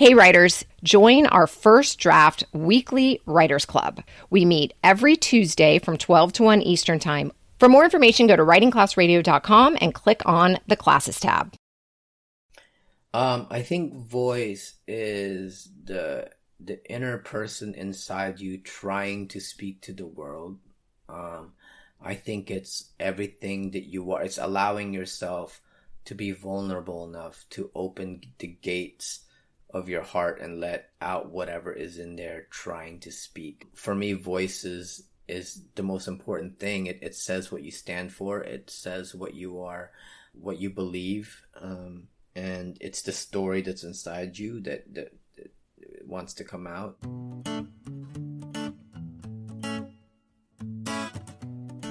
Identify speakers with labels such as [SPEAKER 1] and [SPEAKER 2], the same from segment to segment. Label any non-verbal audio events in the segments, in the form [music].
[SPEAKER 1] Hey, writers, join our first draft weekly writers club. We meet every Tuesday from 12 to 1 Eastern Time. For more information, go to writingclassradio.com and click on the classes tab.
[SPEAKER 2] Um, I think voice is the the inner person inside you trying to speak to the world. Um, I think it's everything that you are. It's allowing yourself to be vulnerable enough to open the gates of your heart and let out whatever is in there trying to speak. For me, voices is the most important thing. It, it says what you stand for. It says what you are, what you believe. Um, and it's the story that's inside you that, that, that wants to come out.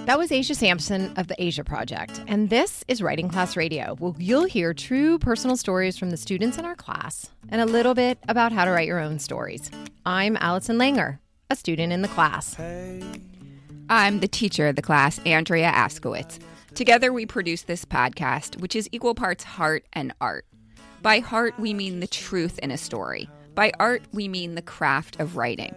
[SPEAKER 1] That was Asia Sampson of the Asia Project, and this is Writing Class Radio. Well, you'll hear true personal stories from the students in our class and a little bit about how to write your own stories. I'm Allison Langer, a student in the class.
[SPEAKER 3] I'm the teacher of the class, Andrea Askowitz. Together, we produce this podcast, which is equal parts heart and art. By heart, we mean the truth in a story. By art, we mean the craft of writing.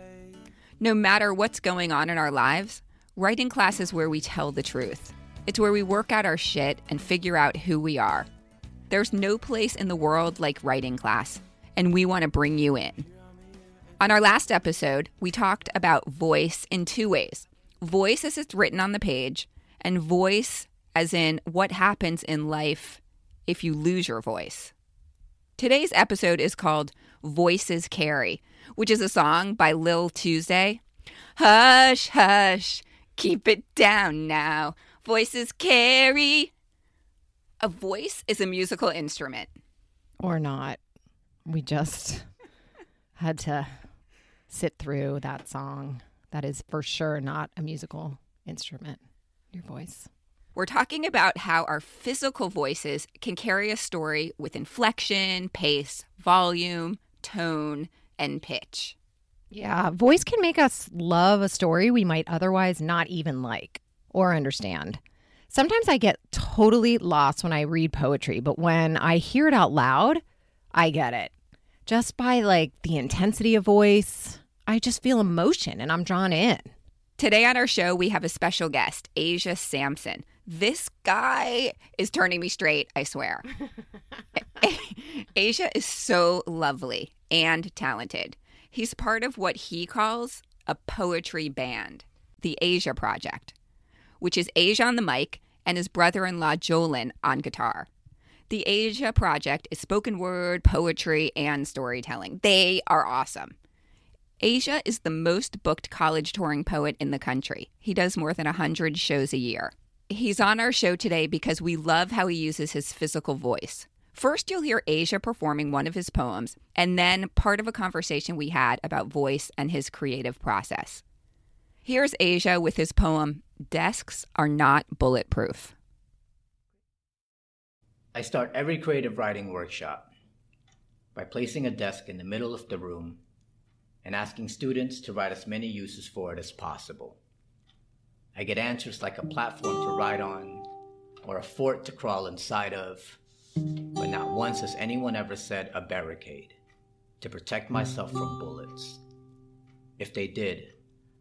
[SPEAKER 3] No matter what's going on in our lives, Writing class is where we tell the truth. It's where we work out our shit and figure out who we are. There's no place in the world like writing class, and we want to bring you in. On our last episode, we talked about voice in two ways voice as it's written on the page, and voice as in what happens in life if you lose your voice. Today's episode is called Voices Carry, which is a song by 'Til Tuesday. Hush, hush, Keep it down now. Voices carry. A voice is a musical instrument.
[SPEAKER 1] Or not. We just had to sit through that song. That is for sure not a musical instrument, your voice.
[SPEAKER 3] We're talking about how our physical voices can carry a story with inflection, pace, volume, tone, and pitch.
[SPEAKER 1] Yeah, voice can make us love a story we might otherwise not even like or understand. Sometimes I get totally lost when I read poetry, but when I hear it out loud, I get it. Just by like the intensity of voice, I just feel emotion and I'm drawn in.
[SPEAKER 3] Today on our show, we have a special guest, Asia Sampson. This guy is turning me straight, I swear. [laughs] Asia is so lovely and talented. He's part of what he calls a poetry band, the Asia Project, which is Asia on the mic and his brother in law Jolin on guitar. The Asia Project is spoken word, poetry, and storytelling. They are awesome. Asia is the most booked college touring poet in the country. He does more than 100 shows a year. He's on our show today because we love how he uses his physical voice. First, you'll hear Asia performing one of his poems, and then part of a conversation we had about voice and his creative process. Here's Asia with his poem, Desks Are Not Bulletproof.
[SPEAKER 4] I start every creative writing workshop by placing a desk in the middle of the room and asking students to write as many uses for it as possible. I get answers like a platform to ride on or a fort to crawl inside of but not once has anyone ever said a barricade to protect myself from bullets. If they did,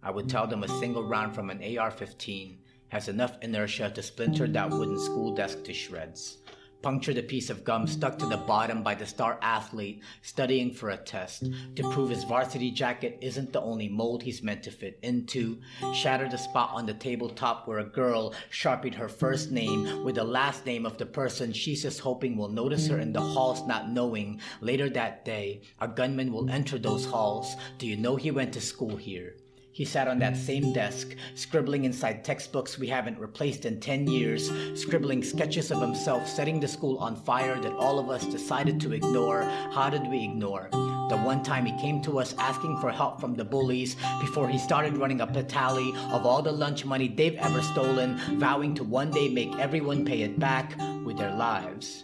[SPEAKER 4] I would tell them a single round from an AR 15 has enough inertia to splinter that wooden school desk to shreds punctured a piece of gum stuck to the bottom by the star athlete studying for a test to prove his varsity jacket isn't the only mold he's meant to fit into, shattered the spot on the tabletop where a girl sharpied her first name with the last name of the person she's just hoping will notice her in the halls, not knowing later that day a gunman will enter those halls. Do you know he went to school here? He sat on that same desk, scribbling inside textbooks we haven't replaced in 10 years, scribbling sketches of himself setting the school on fire that all of us decided to ignore. How did we ignore? The one time he came to us asking for help from the bullies before he started running up a tally of all the lunch money they've ever stolen, vowing to one day make everyone pay it back with their lives.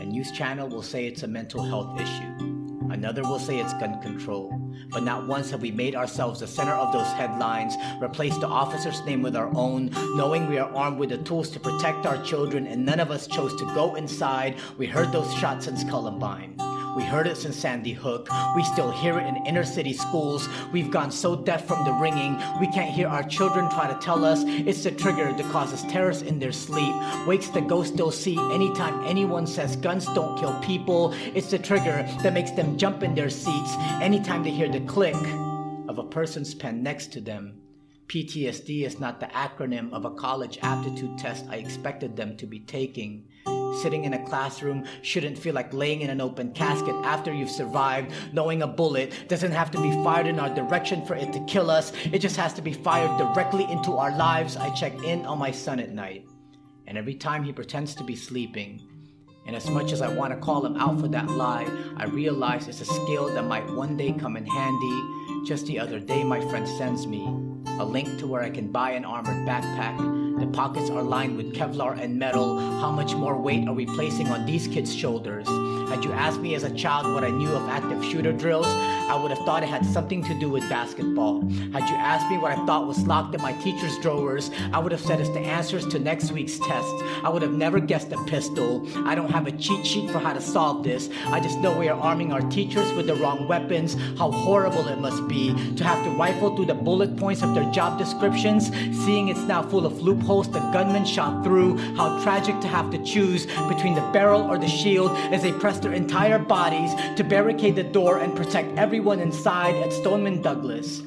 [SPEAKER 4] A news channel will say it's a mental health issue. Another will say it's gun control. But not once have we made ourselves the center of those headlines, replaced the officer's name with our own, knowing we are armed with the tools to protect our children, and none of us chose to go inside. We heard those shots since Columbine. We heard it since Sandy Hook. We still hear it in inner city schools. We've gone so deaf from the ringing, we can't hear our children try to tell us it's the trigger that causes terrors in their sleep. Wakes the ghost they'll see anytime anyone says guns don't kill people. It's the trigger that makes them jump in their seats anytime they hear the click of a person's pen next to them. PTSD is not the acronym of a college aptitude test I expected them to be taking. Sitting in a classroom shouldn't feel like laying in an open casket after you've survived, knowing a bullet doesn't have to be fired in our direction for it to kill us. It just has to be fired directly into our lives. I check in on my son at night, and every time he pretends to be sleeping, and as much as I want to call him out for that lie, I realize it's a skill that might one day come in handy. Just the other day, my friend sends me a link to where I can buy an armored backpack. The pockets are lined with Kevlar and metal. How much more weight are we placing on these kids' shoulders? Had you asked me as a child what I knew of active shooter drills, I would have thought it had something to do with basketball. Had you asked me what I thought was locked in my teacher's drawers, I would have said it's the answers to next week's test. I would have never guessed a pistol. I don't have a cheat sheet for how to solve this. I just know we are arming our teachers with the wrong weapons. How horrible it must be to have to rifle through the bullet points of their job descriptions, seeing it's now full of loopholes the gunman shot through. How tragic to have to choose between the barrel or the shield as they press their entire bodies to barricade the door and protect everyone inside at Stoneman Douglas.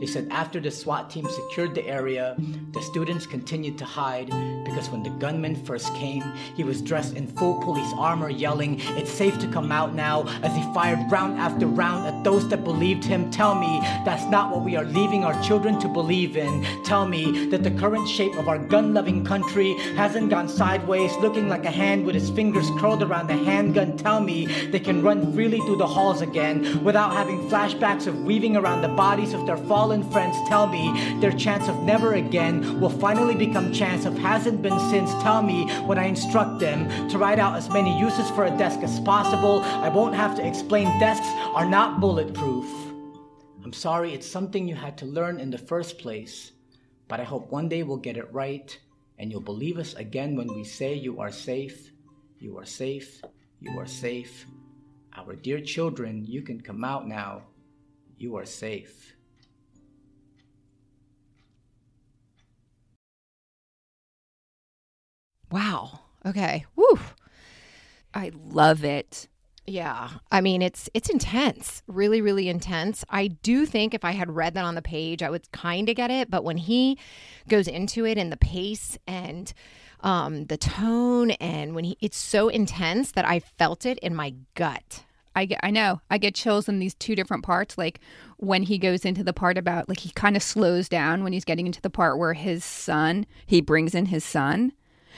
[SPEAKER 4] They said after the SWAT team secured the area, the students continued to hide because when the gunman first came, he was dressed in full police armor, yelling, It's safe to come out now, as he fired round after round at those that believed him. Tell me that's not what we are leaving our children to believe in. Tell me that the current shape of our gun loving country hasn't gone sideways, looking like a hand with its fingers curled around a handgun. Tell me they can run freely through the halls again without having flashbacks of weaving around the bodies of their fallen fallen friends tell me their chance of never again will finally become chance of hasn't been since. Tell me when I instruct them to write out as many uses for a desk as possible, I won't have to explain desks are not bulletproof. I'm sorry it's something you had to learn in the first place, but I hope one day we'll get it right and you'll believe us again when we say you are safe, you are safe, you are safe. Our dear children, you can come out now. You are safe.
[SPEAKER 1] Wow. Okay. Woo.
[SPEAKER 3] I love it.
[SPEAKER 1] Yeah. I mean, it's it's intense. Really, really intense. I do think if I had read that on the page, I would kind of get it, but when he goes into it and the pace and um the tone and when he it's so intense that I felt it in my gut.
[SPEAKER 3] I get I know. I get chills in these two different parts like when he goes into the part about like he kind of slows down when he's getting into the part where his son, he brings in his son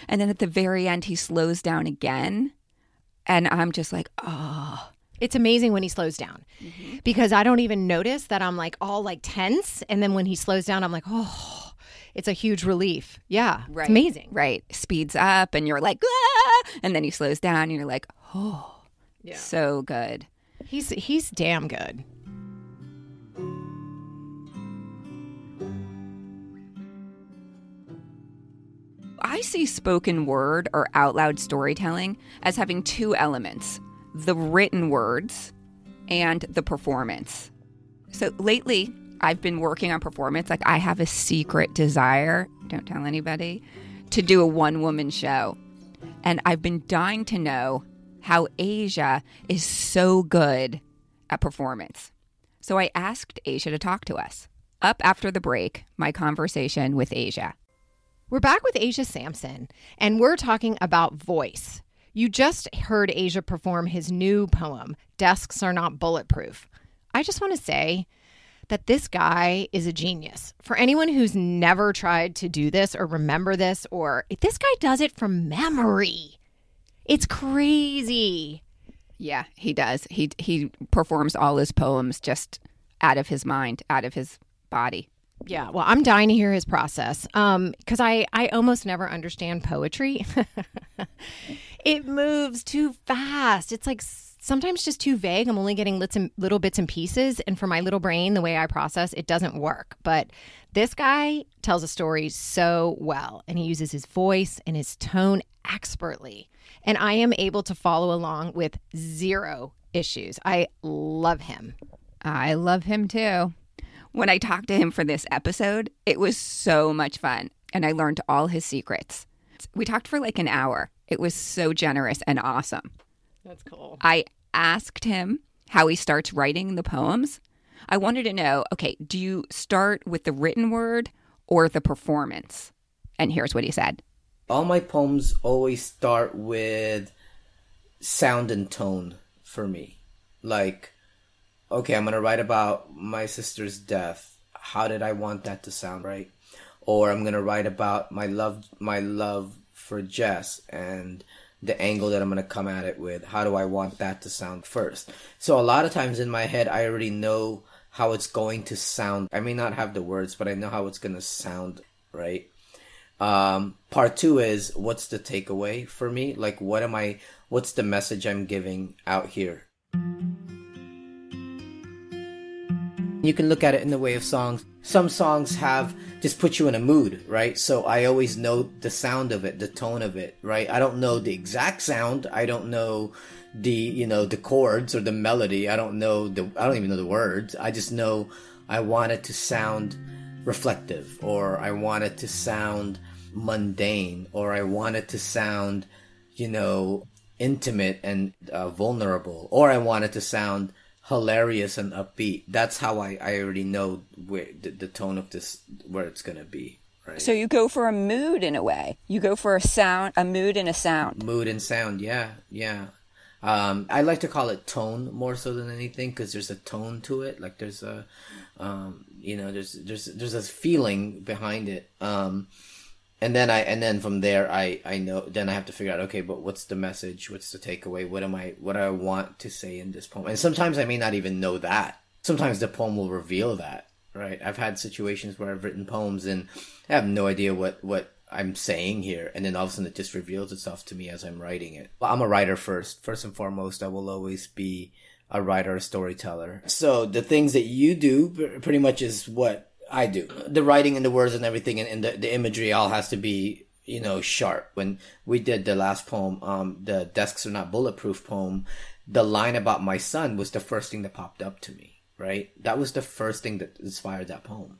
[SPEAKER 3] and then at the very end, he slows down again. And I'm just like, oh.
[SPEAKER 1] It's amazing when he slows down mm-hmm. because I don't even notice that I'm like all like tense. And then when he slows down, I'm like, oh, it's a huge relief. Yeah. Right. It's amazing.
[SPEAKER 3] Right. Speeds up and you're like, ah! and then he slows down and you're like, oh, yeah. so good.
[SPEAKER 1] He's, he's damn good.
[SPEAKER 3] I see spoken word or out loud storytelling as having two elements the written words and the performance. So lately, I've been working on performance. Like, I have a secret desire, don't tell anybody, to do a one woman show. And I've been dying to know how Asia is so good at performance. So I asked Asia to talk to us. Up after the break, my conversation with Asia.
[SPEAKER 1] We're back with Asia Sampson, and we're talking about voice. You just heard Asia perform his new poem, Desks Are Not Bulletproof. I just want to say that this guy is a genius. For anyone who's never tried to do this or remember this, or this guy does it from memory. It's crazy.
[SPEAKER 3] Yeah, he does. He he performs all his poems just out of his mind, out of his body.
[SPEAKER 1] Yeah, well, I'm dying to hear his process um cuz I I almost never understand poetry. [laughs] it moves too fast. It's like sometimes just too vague. I'm only getting little bits and pieces and for my little brain the way I process, it doesn't work. But this guy tells a story so well and he uses his voice and his tone expertly. And I am able to follow along with zero issues. I love him.
[SPEAKER 3] I love him too. When I talked to him for this episode, it was so much fun, and I learned all his secrets. We talked for like an hour. It was so generous and awesome.
[SPEAKER 1] That's cool.
[SPEAKER 3] I asked him how he starts writing the poems. I wanted to know okay, do you start with the written word or the performance? And here's what he said
[SPEAKER 4] All my poems always start with sound and tone for me. Like, okay, I'm going to write about my sister's death. How did I want that to sound, right? Or I'm going to write about my love, my love for Jess and the angle that I'm going to come at it with. How do I want that to sound first? So a lot of times in my head, I already know how it's going to sound. I may not have the words, but I know how it's going to sound, right? Um, part two is what's the takeaway for me? Like, what am I, what's the message I'm giving out here? You can look at it in the way of songs. Some songs have just put you in a mood, right? So I always know the sound of it, the tone of it, right? I don't know the exact sound. I don't know the, you know, the chords or the melody. I don't know the, I don't even know the words. I just know I want it to sound reflective or I want it to sound mundane or I want it to sound, you know, intimate and uh, vulnerable or I want it to sound hilarious and upbeat. That's how I, I already know where the, the tone of this where it's gonna be. Right.
[SPEAKER 3] So you go for a mood in a way. You go for a sound, a mood and a sound.
[SPEAKER 4] Mood and sound, yeah, yeah. Um, I like to call it tone more so than anything because there's a tone to it. Like there's a, um, you know, there's there's there's a feeling behind it. Um, and then I and then from there I I know then I have to figure out okay but what's the message? What's the takeaway? What am I what do I want to say in this poem? And sometimes I may not even know that. Sometimes the poem will reveal that right? I've had situations where I've written poems and I have no idea what what I'm saying here. And then all of a sudden it just reveals itself to me as I'm writing it. Well, I'm a writer first. First and foremost I will always be a writer a storyteller. So the things that you do pretty much is what I do. The writing and the words and everything and, and the, the imagery all has to be, you know, sharp. When we did the last poem, um, the Desks Are Not Bulletproof poem, the line about my son was the first thing that popped up to me, right? That was the first thing that inspired that poem.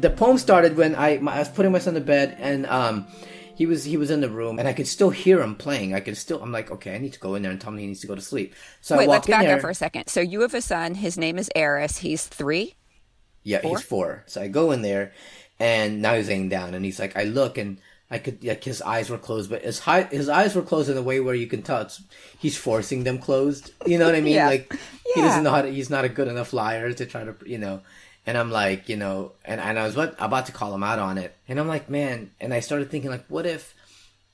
[SPEAKER 4] The poem started when I, I was putting my son to bed and, um, he was he was in the room and I could still hear him playing. I could still I'm like, okay, I need to go in there and tell him he needs to go to sleep. So
[SPEAKER 3] Wait,
[SPEAKER 4] I walk
[SPEAKER 3] let's back
[SPEAKER 4] there.
[SPEAKER 3] up for a second. So you have a son. His name is Eris. He's three.
[SPEAKER 4] Yeah,
[SPEAKER 3] Four?
[SPEAKER 4] he's four. So I go in there, and now he's laying down, and he's like, I look, and I could like his eyes were closed, but his high, his eyes were closed in a way where you can tell it's, he's forcing them closed. You know what I mean?
[SPEAKER 3] Yeah.
[SPEAKER 4] Like he doesn't know how to. He's not a good enough liar to try to, you know. And I'm like, you know, and, and I was what, about to call him out on it, and I'm like, man, and I started thinking like, what if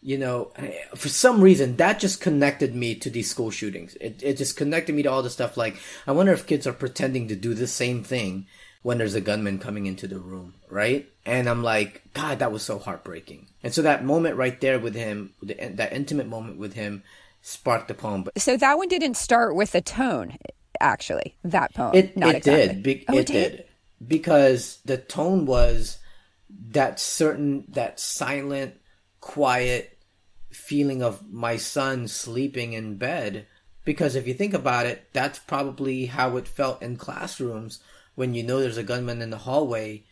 [SPEAKER 4] you know, for some reason that just connected me to these school shootings. It, it just connected me to all the stuff like, I wonder if kids are pretending to do the same thing when there's a gunman coming into the room, right? And I'm like, God, that was so heartbreaking. And so that moment right there with him, the, that intimate moment with him, sparked the poem.
[SPEAKER 3] So that one didn't start with a tone, actually. That poem,
[SPEAKER 4] it
[SPEAKER 3] not
[SPEAKER 4] it
[SPEAKER 3] exactly.
[SPEAKER 4] did. Be-
[SPEAKER 3] Oh,
[SPEAKER 4] it did because the tone was that certain that silent, quiet feeling of my son sleeping in bed. Because if you think about it, that's probably how it felt in classrooms when you know there's a gunman in the hallway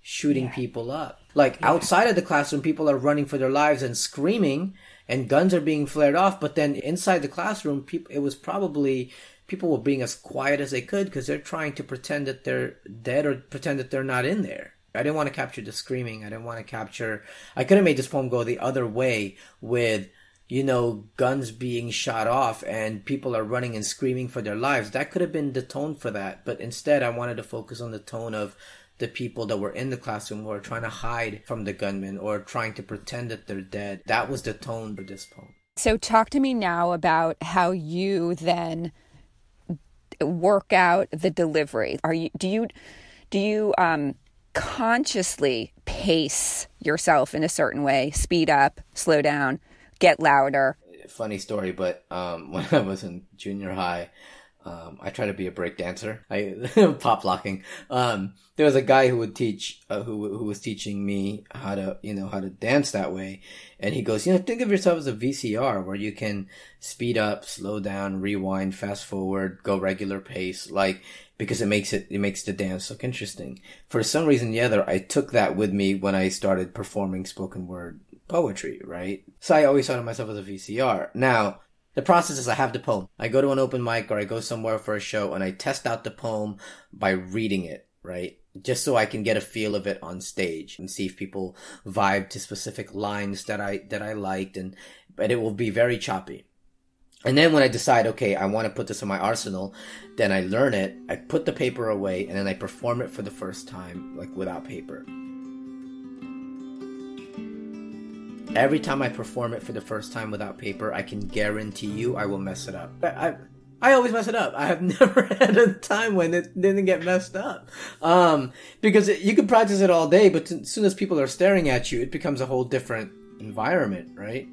[SPEAKER 4] shooting people up. Like outside of the classroom, people are running for their lives and screaming, and guns are being flared off. But then inside the classroom, people it was probably people were being as quiet as they could because they're trying to pretend that they're dead or pretend that they're not in there. I didn't want to capture the screaming. I didn't want to capture. I could have made this poem go the other way with, you know, guns being shot off and people are running and screaming for their lives. That could have been the tone for that. But instead, I wanted to focus on the tone of the people that were in the classroom who are trying to hide from the gunman or trying to pretend that they're dead. That was the tone for this poem.
[SPEAKER 3] So talk to me now about how you then work out the delivery. Are you do you do you um consciously pace yourself in a certain way, speed up, slow down, get louder?
[SPEAKER 4] Funny story, but um, [laughs] when I was in junior high, Um, I try to be a break dancer. I [laughs] pop locking. Um, there was a guy who would teach, uh, who who was teaching me how to, you know, how to dance that way. And he goes, you know, think of yourself as a VCR where you can speed up, slow down, rewind, fast forward, go regular pace, like because it makes it it makes the dance look interesting. For some reason the other, I took that with me when I started performing spoken word poetry, right? So I always thought of myself as a VCR. Now, the process is I have the poem. I go to an open mic or I go somewhere for a show and I test out the poem by reading it, right? Just so I can get a feel of it on stage and see if people vibe to specific lines that I, that I liked and, but it will be very choppy. And then when I decide, okay, I want to put this in my arsenal, then I learn it, I put the paper away, and then I perform it for the first time, like without paper. Every time I perform it for the first time without paper, I can guarantee you I will mess it up. I, I always mess it up. I have [laughs] never had a time when it didn't get messed up. Um, because it, you can practice it all day, but as soon as people are staring at you, it becomes a whole different environment, right?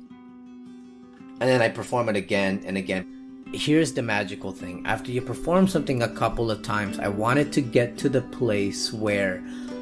[SPEAKER 4] And then I perform it again and again. Here's the magical thing. After you perform something a couple of times, I wanted to get to the place where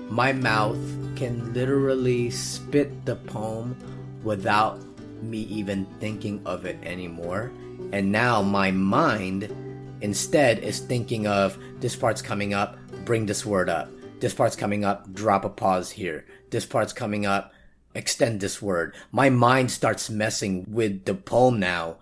[SPEAKER 4] my mouth can literally spit the poem without me even thinking of it anymore. And now my mind instead is thinking of this part's coming up, bring this word up. This part's coming up, drop a pause here. This part's coming up, extend this word. My mind starts messing with the poem now,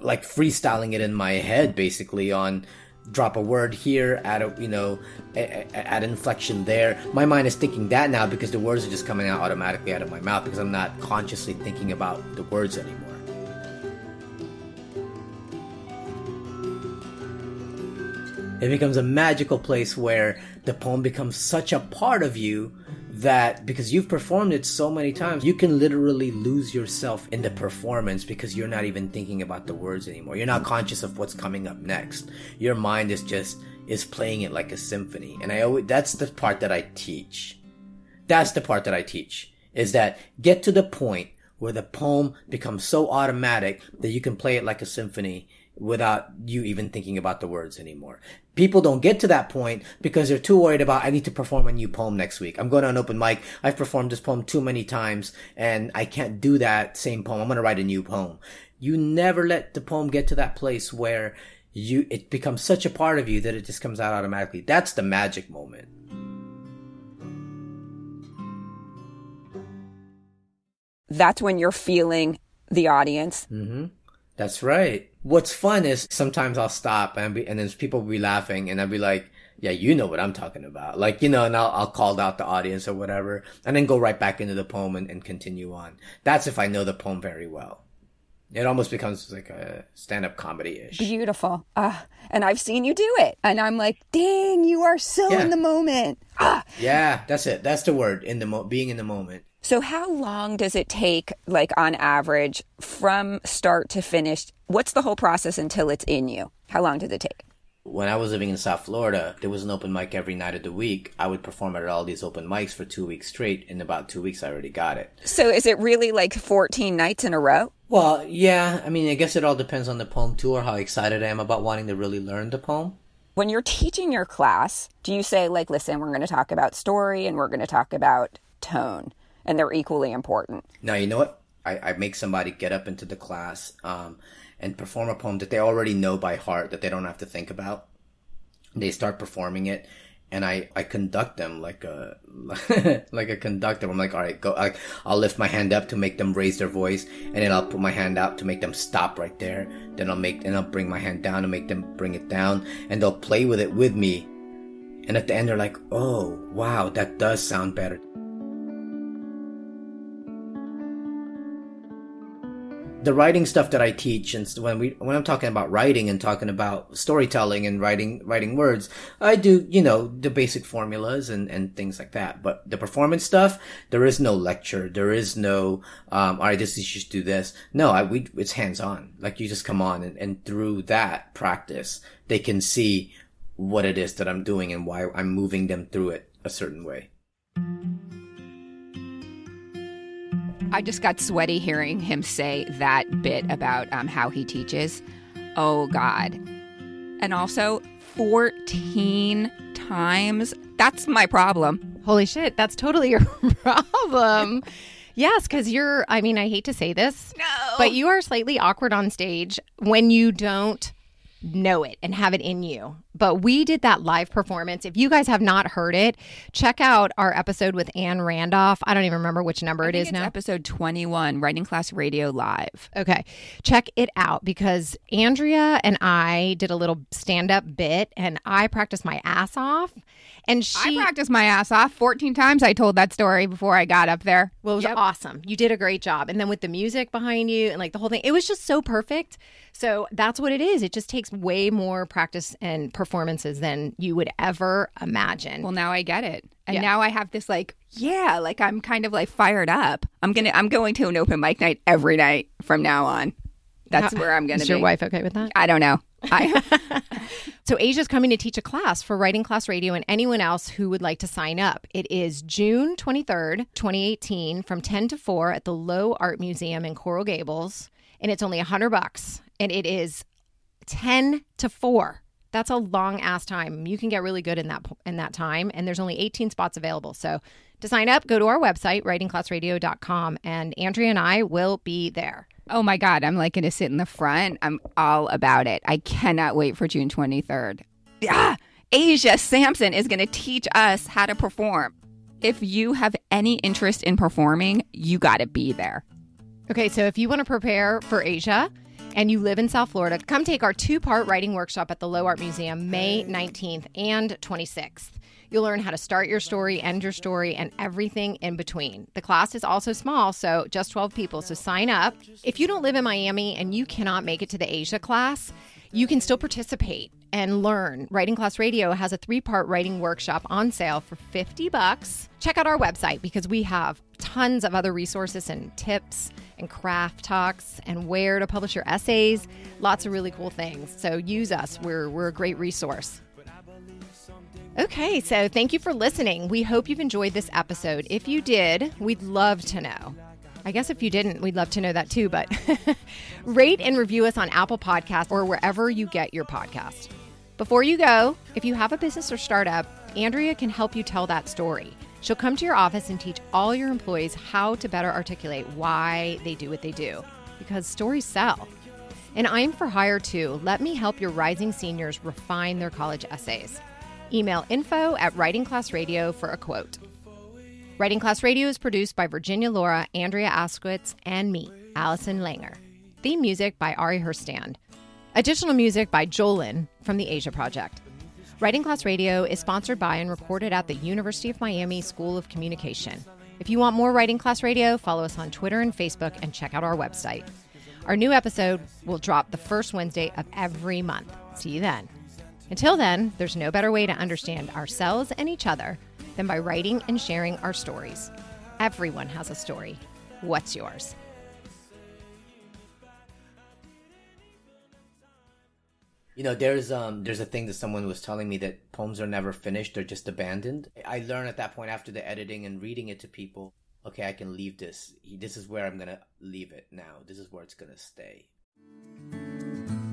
[SPEAKER 4] like freestyling it in my head basically on drop a word here, add a you know, add inflection there. My mind is thinking that now because the words are just coming out automatically out of my mouth because I'm not consciously thinking about the words anymore. It becomes a magical place where the poem becomes such a part of you that because you've performed it so many times, you can literally lose yourself in the performance because you're not even thinking about the words anymore. You're not conscious of what's coming up next. Your mind is just is playing it like a symphony. And I always that's the part that I teach. That's the part that I teach is that get to the point where the poem becomes so automatic that you can play it like a symphony without you even thinking about the words anymore. People don't get to that point because they're too worried about, I need to perform a new poem next week. I'm going on open mic. I've performed this poem too many times and I can't do that same poem. I'm going to write a new poem. You never let the poem get to that place where you, it becomes such a part of you that it just comes out automatically. That's the magic moment.
[SPEAKER 3] That's when you're feeling the audience.
[SPEAKER 4] Mm-hmm. That's right. What's fun is sometimes I'll stop and be, and then people will be laughing and I'll be like, yeah, you know what I'm talking about. Like, you know, and I'll, I'll call out the audience or whatever and then go right back into the poem and, and continue on. That's if I know the poem very well. It almost becomes like a stand-up comedy-ish.
[SPEAKER 3] Beautiful. Uh, and I've seen you do it. And I'm like, dang, you are so yeah. in the moment. Ah.
[SPEAKER 4] Yeah, that's it. That's the word, in the mo- being in the moment.
[SPEAKER 3] So, how long does it take, like on average, from start to finish? What's the whole process until it's in you? How long does it take?
[SPEAKER 4] When I was living in South Florida, there was an open mic every night of the week. I would perform at all these open mics for two weeks straight. In about two weeks, I already got it.
[SPEAKER 3] So, is it really like 14 nights in a row?
[SPEAKER 4] Well, yeah. I mean, I guess it all depends on the poem too, or how excited I am about wanting to really learn the poem.
[SPEAKER 3] When you're teaching your class, do you say, like, listen, we're going to talk about story and we're going to talk about tone? And they're equally important.
[SPEAKER 4] Now, you know what? I, I make somebody get up into the class um, and perform a poem that they already know by heart that they don't have to think about. They start performing it, and I, I conduct them like a [laughs] like a conductor. I'm like, all right, go. I, I'll lift my hand up to make them raise their voice, and then I'll put my hand out to make them stop right there. Then I'll make and I'll bring my hand down to make them bring it down, and they'll play with it with me. And at the end, they're like, oh wow, that does sound better. The writing stuff that I teach, and when we when I'm talking about writing and talking about storytelling and writing writing words, I do you know the basic formulas and and things like that. But the performance stuff, there is no lecture, there is no um, all right, this is just do this. No, I we it's hands on. Like you just come on and, and through that practice, they can see what it is that I'm doing and why I'm moving them through it a certain way.
[SPEAKER 3] I just got sweaty hearing him say that bit about um, how he teaches. Oh, God. and also 14 times. That's my problem.
[SPEAKER 1] Holy shit, that's totally [laughs] your problem. yes, because you're, I mean, I hate to say this,
[SPEAKER 3] No.
[SPEAKER 1] but you are slightly awkward on stage when you don't know it and have it in you. But we did that live performance. If you guys have not heard it, check out our episode with Anne Randolph. I don't even remember which number it is
[SPEAKER 3] it's
[SPEAKER 1] now.
[SPEAKER 3] episode 21, Writing Class Radio Live.
[SPEAKER 1] Okay. Check it out because Andrea and I did a little stand up bit and I practiced my ass off. And she
[SPEAKER 3] I practiced my ass off 14 times. I told that story before I got up there.
[SPEAKER 1] well, it was
[SPEAKER 3] Yep.
[SPEAKER 1] awesome. You did a great job. And then with the music behind you and like the whole thing, it was just so perfect. So that's what it is. It just takes way more practice and performances than you would ever imagine.
[SPEAKER 3] Well, now I get it. And
[SPEAKER 1] Yeah.
[SPEAKER 3] now I have this like, yeah, like I'm kind of like fired up. I'm going to I'm going to an open mic night every night from now on. That's
[SPEAKER 1] How-
[SPEAKER 3] where I'm going to
[SPEAKER 1] is your wife okay with that?
[SPEAKER 3] I don't know. I [laughs]
[SPEAKER 1] So Asia's coming to teach a class for Writing Class Radio and anyone else who would like to sign up. It is June 23rd, 2018 from 10 to 4 at the Lowe Art Museum in Coral Gables and it's only 100 bucks and it is 10 to 4. That's a long ass time. You can get really good in that in that time and there's only 18 spots available. So to sign up, go to our website writingclassradio.com and Andrea and I will be there.
[SPEAKER 3] Oh my God, I'm like going to sit in the front. I'm all about it. I cannot wait for June 23rd. Yeah, Asia Sampson is going to teach us how to perform. If you have any interest in performing, you got to be there.
[SPEAKER 1] Okay, so if you want to prepare for Asia and you live in South Florida, come take our two part writing workshop at the Lowe Art Museum May 19th and 26th. You'll learn how to start your story, end your story, and everything in between. The class is also small, so just 12 people. So sign up. If you don't live in Miami and you cannot make it to the Asia class, you can still participate and learn. Writing Class Radio has a three-part writing workshop on sale for 50 bucks. Check out our website because we have tons of other resources and tips and craft talks and where to publish your essays. Lots of really cool things. So use us. We're we're a great resource. Okay, so thank you for listening. We hope you've enjoyed this episode. If you did, we'd love to know. I guess if you didn't, we'd love to know that too, but [laughs] rate and review us on Apple Podcasts or wherever you get your podcast. Before you go, if you have a business or startup, Andrea can help you tell that story. She'll come to your office and teach all your employees how to better articulate why they do what they do, because stories sell. And I'm for hire too. Let me help your rising seniors refine their college essays. Email info at Writing Class Radio for a quote. Writing Class Radio is produced by Virginia Lora, Andrea Askowitz, and me, Allison Langer. Theme music by Ari Herstand. Additional music by Jolin from the Asia Project. Writing Class Radio is sponsored by and recorded at the University of Miami School of Communication. If you want more Writing Class Radio, follow us on Twitter and Facebook and check out our website. Our new episode will drop the first Wednesday of every month. See you then. Until then, there's no better way to understand ourselves and each other than by writing and sharing our stories. Everyone has a story. What's yours?
[SPEAKER 4] You know, there's um there's a thing that someone was telling me that poems are never finished, they're just abandoned. I learned at that point after the editing and reading it to people, okay, I can leave this. This is where I'm going to leave it now. This is where it's going to stay.